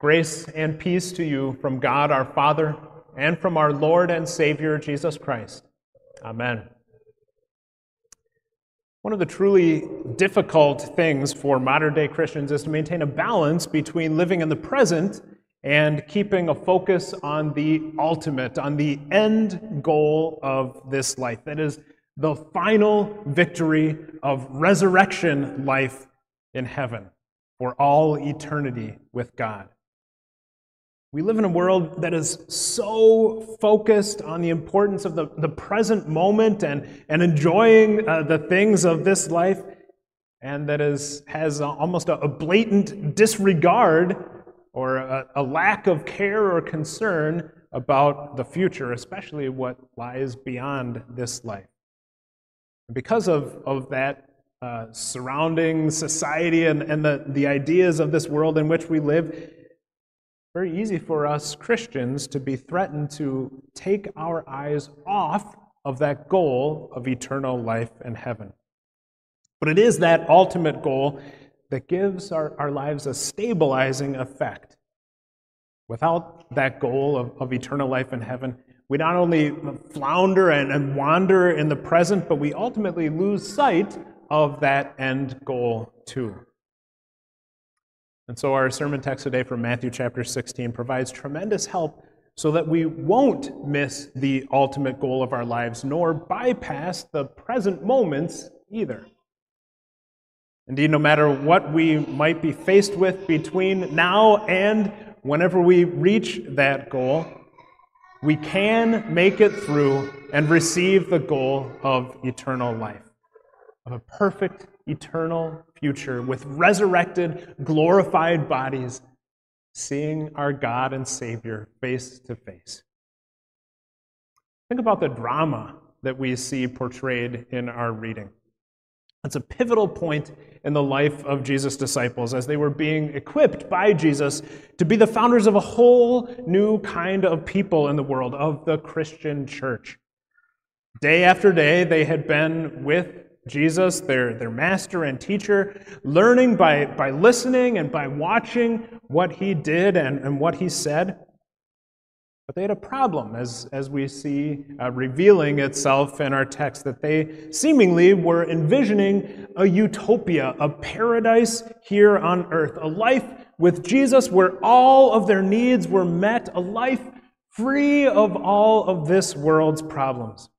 Grace and peace to you from God our Father and from our Lord and Savior Jesus Christ. Amen. One of the truly difficult things for modern day Christians is to maintain a balance between living in the present and keeping a focus on the ultimate, on the end goal of this life. That is the final victory of resurrection life in heaven for all eternity with God. We live in a world that is so focused on the importance of the, the present moment and, and enjoying uh, the things of this life, and that is, has almost a, a blatant disregard or a, a lack of care or concern about the future, especially what lies beyond this life. And because of, of that uh, surrounding society and, and the, the ideas of this world in which we live, very easy for us Christians to be threatened to take our eyes off of that goal of eternal life and heaven. But it is that ultimate goal that gives our, our lives a stabilizing effect. Without that goal of, of eternal life in heaven, we not only flounder and, and wander in the present, but we ultimately lose sight of that end goal too. And so our sermon text today from Matthew chapter 16 provides tremendous help so that we won't miss the ultimate goal of our lives, nor bypass the present moments either. Indeed, no matter what we might be faced with between now and whenever we reach that goal, we can make it through and receive the goal of eternal life, of a perfect eternal future with resurrected, glorified bodies, seeing our God and Savior face to face. Think about the drama that we see portrayed in our reading. It's a pivotal point in the life of Jesus' disciples as they were being equipped by Jesus to be the founders of a whole new kind of people in the world, of the Christian church. Day after day, they had been with Jesus, their, their master and teacher, learning by, by listening and by watching what he did and, and what he said. But they had a problem, as, as we see uh, revealing itself in our text, that they seemingly were envisioning a utopia, a paradise here on earth, a life with Jesus where all of their needs were met, a life free of all of this world's problems.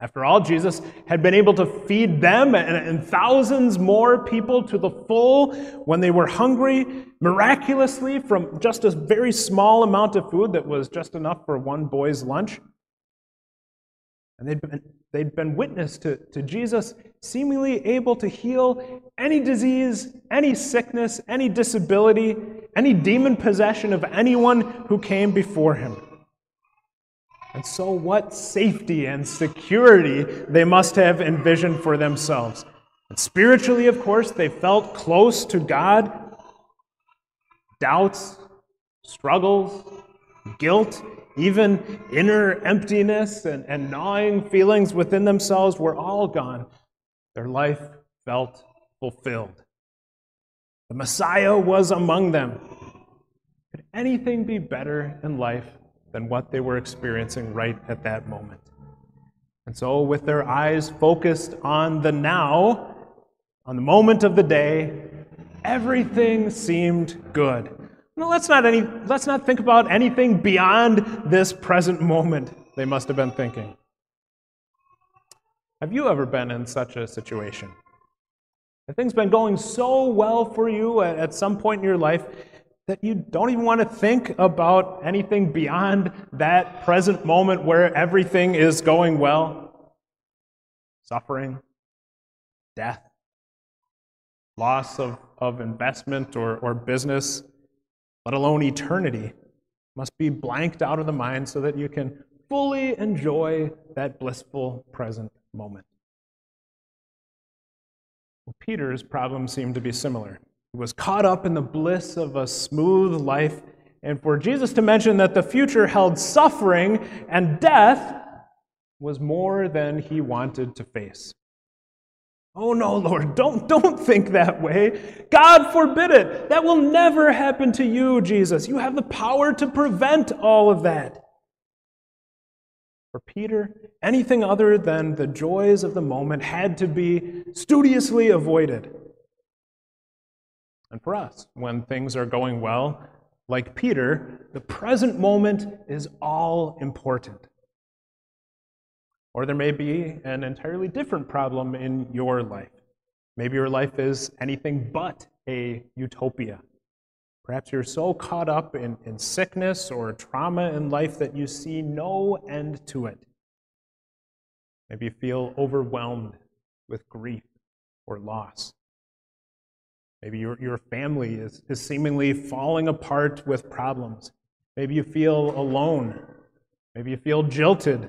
After all, Jesus had been able to feed them and, and, thousands more people to the full when they were hungry, miraculously from just a very small amount of food that was just enough for one boy's lunch. And they'd been, they'd been witness to, to Jesus seemingly able to heal any disease, any sickness, any disability, any demon possession of anyone who came before him. And so, what safety and security they must have envisioned for themselves. And spiritually, of course, they felt close to God. Doubts, struggles, guilt, even inner emptiness and, and gnawing feelings within themselves were all gone. Their life felt fulfilled. The Messiah was among them. Could anything be better in life than what they were experiencing right at that moment. And so, with their eyes focused on the now, on the moment of the day, everything seemed good. No, let's not, any, let's not think about anything beyond this present moment, they must have been thinking. Have you ever been in such a situation? Have things been going so well for you at some point in your life that you don't even want to think about anything beyond that present moment where everything is going well. Suffering, death, loss of, of investment or, or business, let alone eternity, must be blanked out of the mind so that you can fully enjoy that blissful present moment. Well, Peter's problem seemed to be similar was caught up in the bliss of a smooth life. And for Jesus to mention that the future held suffering and death was more than he wanted to face. Oh no, Lord, don't, don't think that way. God forbid it. That will never happen to you, Jesus. You have the power to prevent all of that. For Peter, anything other than the joys of the moment had to be studiously avoided. And for us, when things are going well, like Peter, the present moment is all important. Or there may be an entirely different problem in your life. Maybe your life is anything but a utopia. Perhaps you're so caught up in, in sickness or trauma in life that you see no end to it. Maybe you feel overwhelmed with grief or loss. Maybe your, your family is, is seemingly falling apart with problems. Maybe you feel alone. Maybe you feel jilted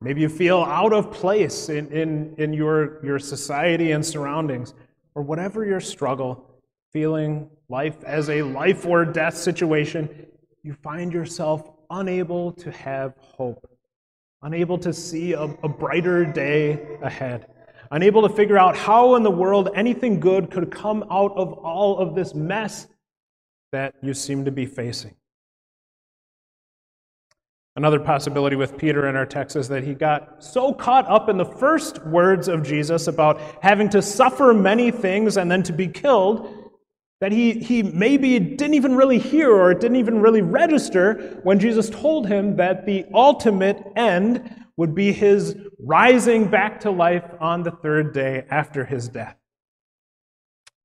Maybe you feel out of place in, in, in your, your society and surroundings, or whatever your struggle, feeling life as a life or death situation, you find yourself unable to have hope, unable to see a, a brighter day ahead, unable to figure out how in the world anything good could come out of all of this mess that you seem to be facing. Another possibility with Peter in our text is that he got so caught up in the first words of Jesus about having to suffer many things and then to be killed that he, he maybe didn't even really hear or it didn't even really register when Jesus told him that the ultimate end would be his rising back to life on the third day after his death.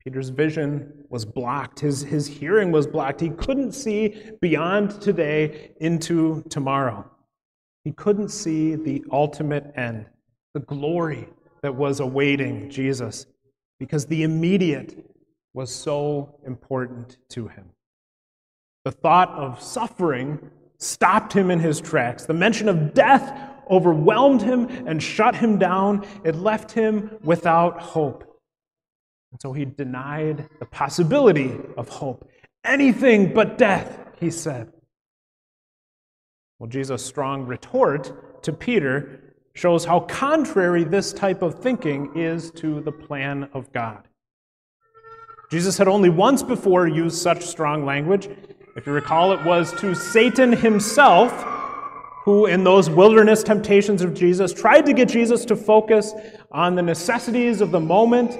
Peter's vision was blocked. His, his hearing was blocked. He couldn't see beyond today into tomorrow. He couldn't see the ultimate end, the glory that was awaiting Jesus, because the immediate was so important to him. The thought of suffering stopped him in his tracks. The mention of death overwhelmed him and shut him down. It left him without hope. And so he denied the possibility of hope. Anything but death, he said. Well, Jesus' strong retort to Peter shows how contrary this type of thinking is to the plan of God. Jesus had only once before used such strong language. If you recall, it was to Satan himself, who, in those wilderness temptations of Jesus, tried to get Jesus to focus on the necessities of the moment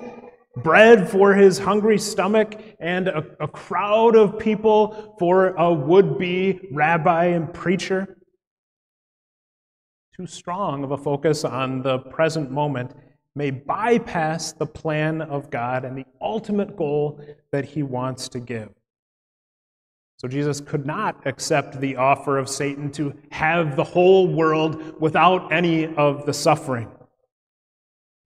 bread for his hungry stomach, and a, a crowd of people for a would be rabbi and preacher. Too strong of a focus on the present moment may bypass the plan of God and the ultimate goal that he wants to give. So Jesus could not accept the offer of Satan to have the whole world without any of the suffering.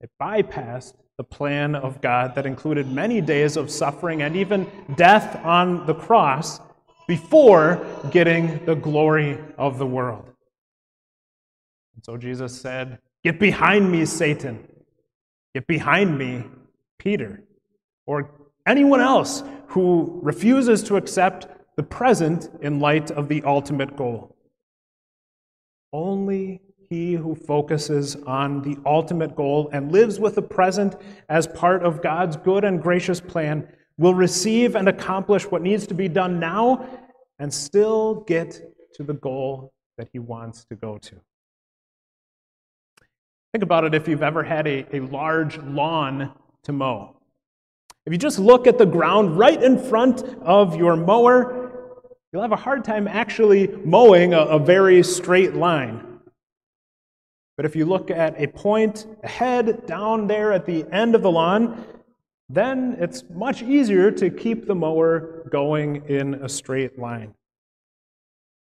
It bypassed the plan of God that included many days of suffering and even death on the cross before getting the glory of the world. And so Jesus said, Get behind me, Satan. Get behind me, Peter. Or anyone else who refuses to accept the present in light of the ultimate goal. Only he who focuses on the ultimate goal and lives with the present as part of God's good and gracious plan will receive and accomplish what needs to be done now and still get to the goal that he wants to go to. Think about it if you've ever had a, a large lawn to mow. If you just look at the ground right in front of your mower, you'll have a hard time actually mowing a, a very straight line. But if you look at a point ahead down there at the end of the lawn, then it's much easier to keep the mower going in a straight line.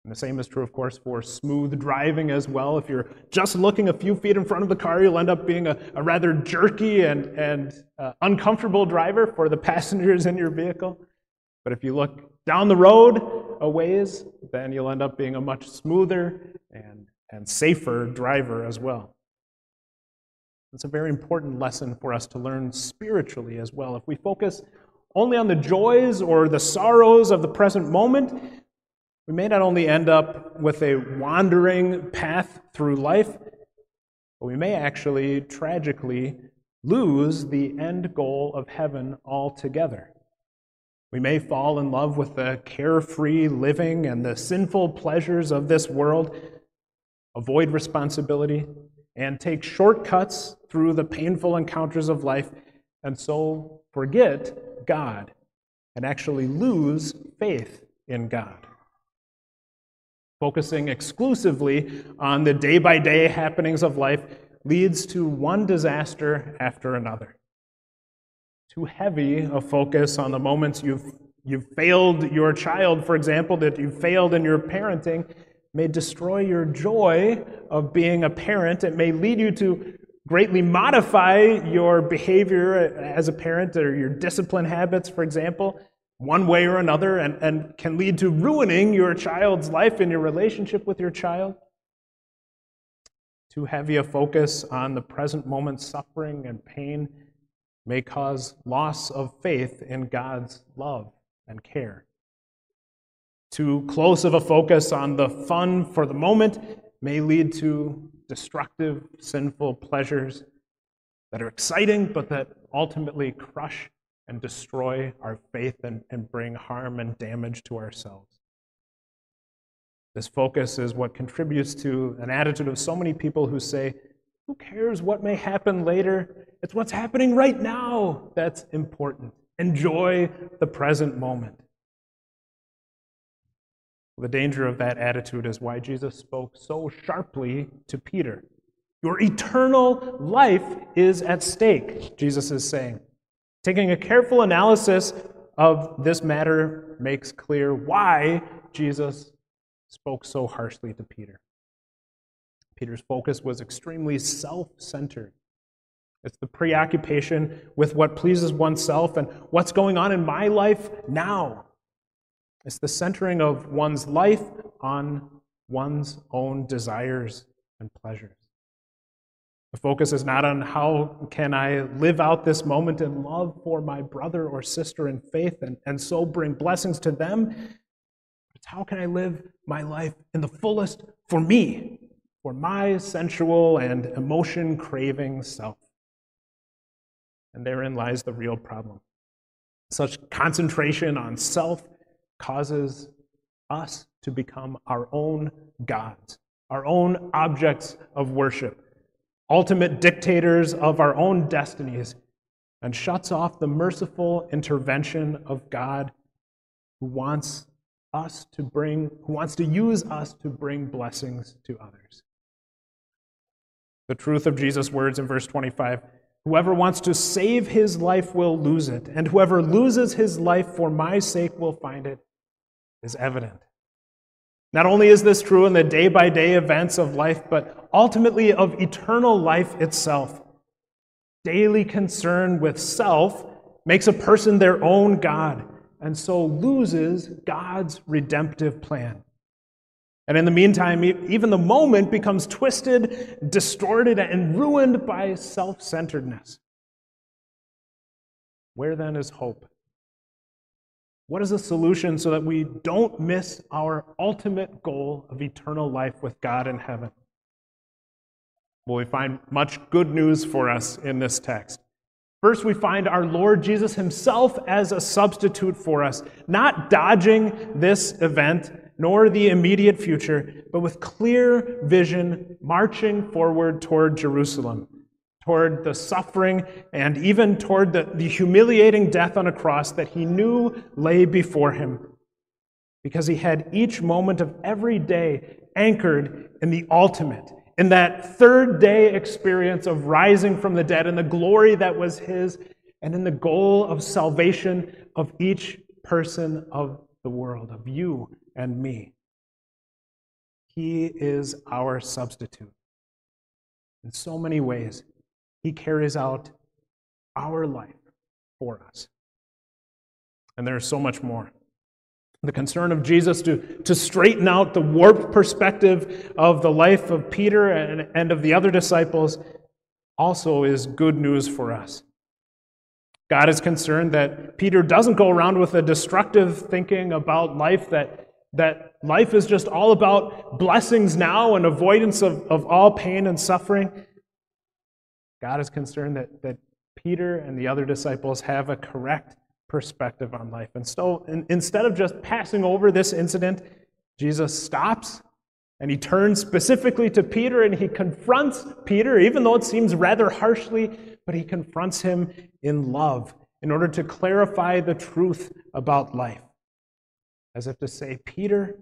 And the same is true, of course, for smooth driving as well. If you're just looking a few feet in front of the car, you'll end up being a, a rather jerky and, and uh, uncomfortable driver for the passengers in your vehicle. But if you look down the road a ways, then you'll end up being a much smoother and and safer driver as well. It's a very important lesson for us to learn spiritually as well. If we focus only on the joys or the sorrows of the present moment, we may not only end up with a wandering path through life, but we may actually tragically lose the end goal of heaven altogether. We may fall in love with the carefree living and the sinful pleasures of this world, avoid responsibility, and take shortcuts through the painful encounters of life, and so forget God and actually lose faith in God. Focusing exclusively on the day by day happenings of life leads to one disaster after another. Too heavy a focus on the moments you've, you've failed your child, for example, that you've failed in your parenting, may destroy your joy of being a parent. It may lead you to greatly modify your behavior as a parent or your discipline habits, for example, one way or another, and, and can lead to ruining your child's life and your relationship with your child. Too heavy a focus on the present moment's suffering and pain may cause loss of faith in God's love and care. Too close of a focus on the fun for the moment may lead to destructive, sinful pleasures that are exciting, but that ultimately crush and destroy our faith and, and bring harm and damage to ourselves. This focus is what contributes to an attitude of so many people who say, Who cares what may happen later? It's what's happening right now that's important. Enjoy the present moment. The danger of that attitude is why Jesus spoke so sharply to Peter. Your eternal life is at stake, Jesus is saying. Taking a careful analysis of this matter makes clear why Jesus spoke so harshly to Peter. Peter's focus was extremely self centered. It's the preoccupation with what pleases oneself and what's going on in my life now. It's the centering of one's life on one's own desires and pleasures. The focus is not on how can I live out this moment in love for my brother or sister in faith and, and so bring blessings to them. It's how can I live my life in the fullest for me, for my sensual and emotion craving self. And therein lies the real problem. Such concentration on self causes us to become our own gods, our own objects of worship ultimate dictators of our own destinies, and shuts off the merciful intervention of God who wants us to bring, who wants to use us to bring blessings to others. The truth of Jesus' words in verse 25 Whoever wants to save his life will lose it, and whoever loses his life for my sake will find it, is evident. Not only is this true in the day by day events of life, but ultimately of eternal life itself. Daily concern with self makes a person their own God, and so loses God's redemptive plan. And in the meantime, even the moment becomes twisted, distorted, and ruined by self centeredness. Where then is hope? What is the solution so that we don't miss our ultimate goal of eternal life with God in heaven? Well, we find much good news for us in this text. First, we find our Lord Jesus himself as a substitute for us, not dodging this event nor the immediate future, but with clear vision marching forward toward Jerusalem toward the suffering and even toward the, the humiliating death on a cross that he knew lay before him. Because he had each moment of every day anchored in the ultimate, in that third day experience of rising from the dead and the glory that was his, and in the goal of salvation of each person of the world, of you and me. He is our substitute. In so many ways, he carries out our life for us. And there's so much more. The concern of Jesus to, to straighten out the warped perspective of the life of Peter and, and of the other disciples also is good news for us. God is concerned that Peter doesn't go around with a destructive thinking about life, that, that life is just all about blessings now and avoidance of, of all pain and suffering. God is concerned that, that Peter and the other disciples have a correct perspective on life. And so instead of just passing over this incident, Jesus stops and he turns specifically to Peter and he confronts Peter, even though it seems rather harshly, but he confronts him in love in order to clarify the truth about life. As if to say, Peter,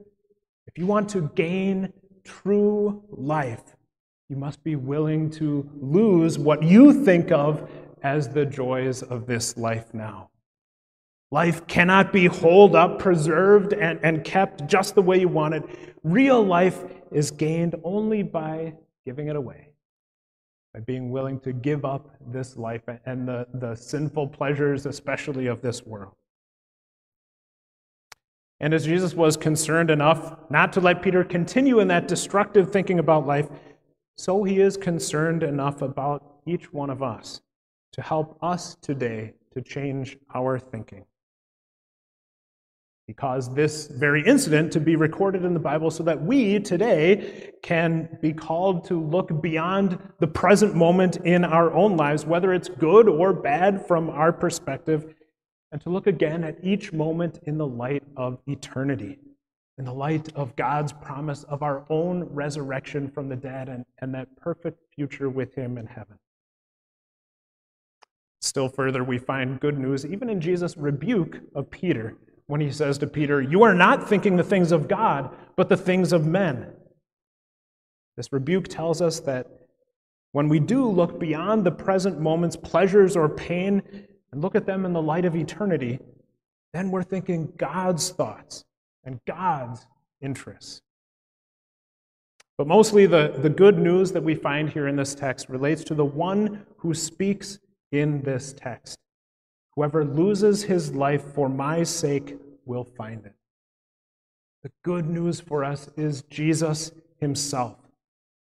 if you want to gain true life, you must be willing to lose what you think of as the joys of this life now. Life cannot be holed up, preserved, and, and kept just the way you want it. Real life is gained only by giving it away, by being willing to give up this life and the, the sinful pleasures, especially of this world. And as Jesus was concerned enough not to let Peter continue in that destructive thinking about life, so he is concerned enough about each one of us to help us today to change our thinking. He caused this very incident to be recorded in the Bible so that we today can be called to look beyond the present moment in our own lives, whether it's good or bad from our perspective, and to look again at each moment in the light of eternity, in the light of God's promise of our own resurrection from the dead and, and that perfect future with Him in heaven. Still further, we find good news even in Jesus' rebuke of Peter when he says to Peter, You are not thinking the things of God, but the things of men. This rebuke tells us that when we do look beyond the present moment's pleasures or pain and look at them in the light of eternity, then we're thinking God's thoughts and God's interests. But mostly the, the good news that we find here in this text relates to the one who speaks in this text. Whoever loses his life for my sake will find it. The good news for us is Jesus himself.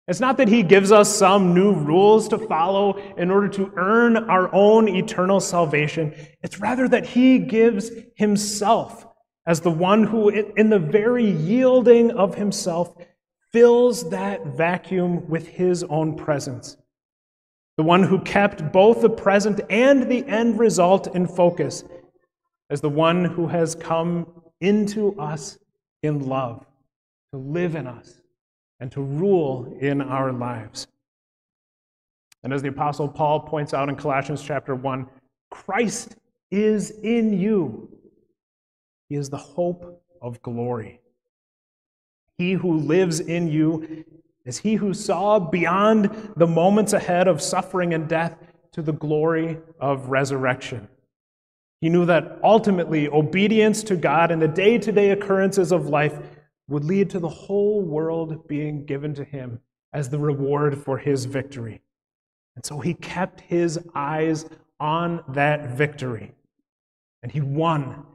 It's not that he gives us some new rules to follow in order to earn our own eternal salvation. It's rather that he gives himself as the one who, in the very yielding of himself, fills that vacuum with his own presence the one who kept both the present and the end result in focus, as the one who has come into us in love, to live in us, and to rule in our lives. And as the Apostle Paul points out in Colossians chapter 1, Christ is in you. He is the hope of glory. He who lives in you is he who saw beyond the moments ahead of suffering and death to the glory of resurrection. He knew that ultimately obedience to God and the day to day occurrences of life would lead to the whole world being given to him as the reward for his victory. And so he kept his eyes on that victory. And he won.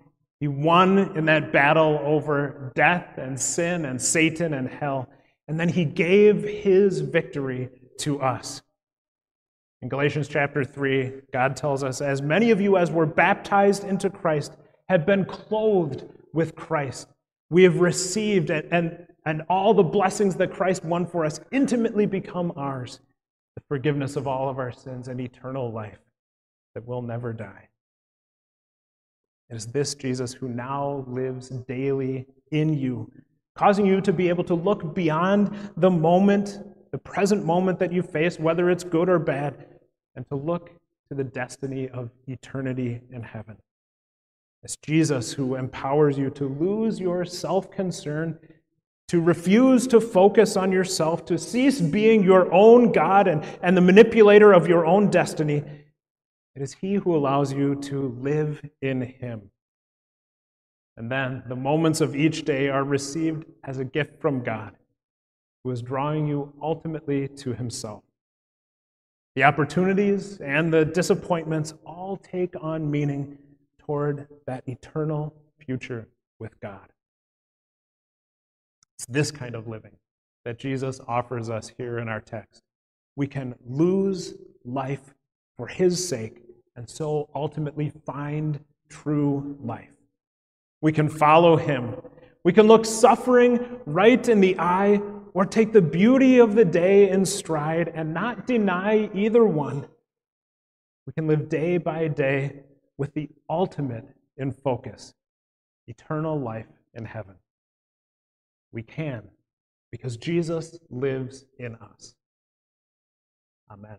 He won in that battle over death and sin and Satan and hell. And then he gave his victory to us. In Galatians chapter 3, God tells us, As many of you as were baptized into Christ have been clothed with Christ. We have received it, and, and all the blessings that Christ won for us intimately become ours the forgiveness of all of our sins and eternal life that will never die. It is this Jesus who now lives daily in you causing you to be able to look beyond the moment, the present moment that you face, whether it's good or bad, and to look to the destiny of eternity in heaven. It's Jesus who empowers you to lose your self concern, to refuse to focus on yourself, to cease being your own God and, and the manipulator of your own destiny. It is He who allows you to live in Him. And then the moments of each day are received as a gift from God, who is drawing you ultimately to Himself. The opportunities and the disappointments all take on meaning toward that eternal future with God. It's this kind of living that Jesus offers us here in our text. We can lose life for His sake and so ultimately find true life. We can follow him. We can look suffering right in the eye or take the beauty of the day in stride and not deny either one. We can live day by day with the ultimate in focus eternal life in heaven. We can because Jesus lives in us. Amen.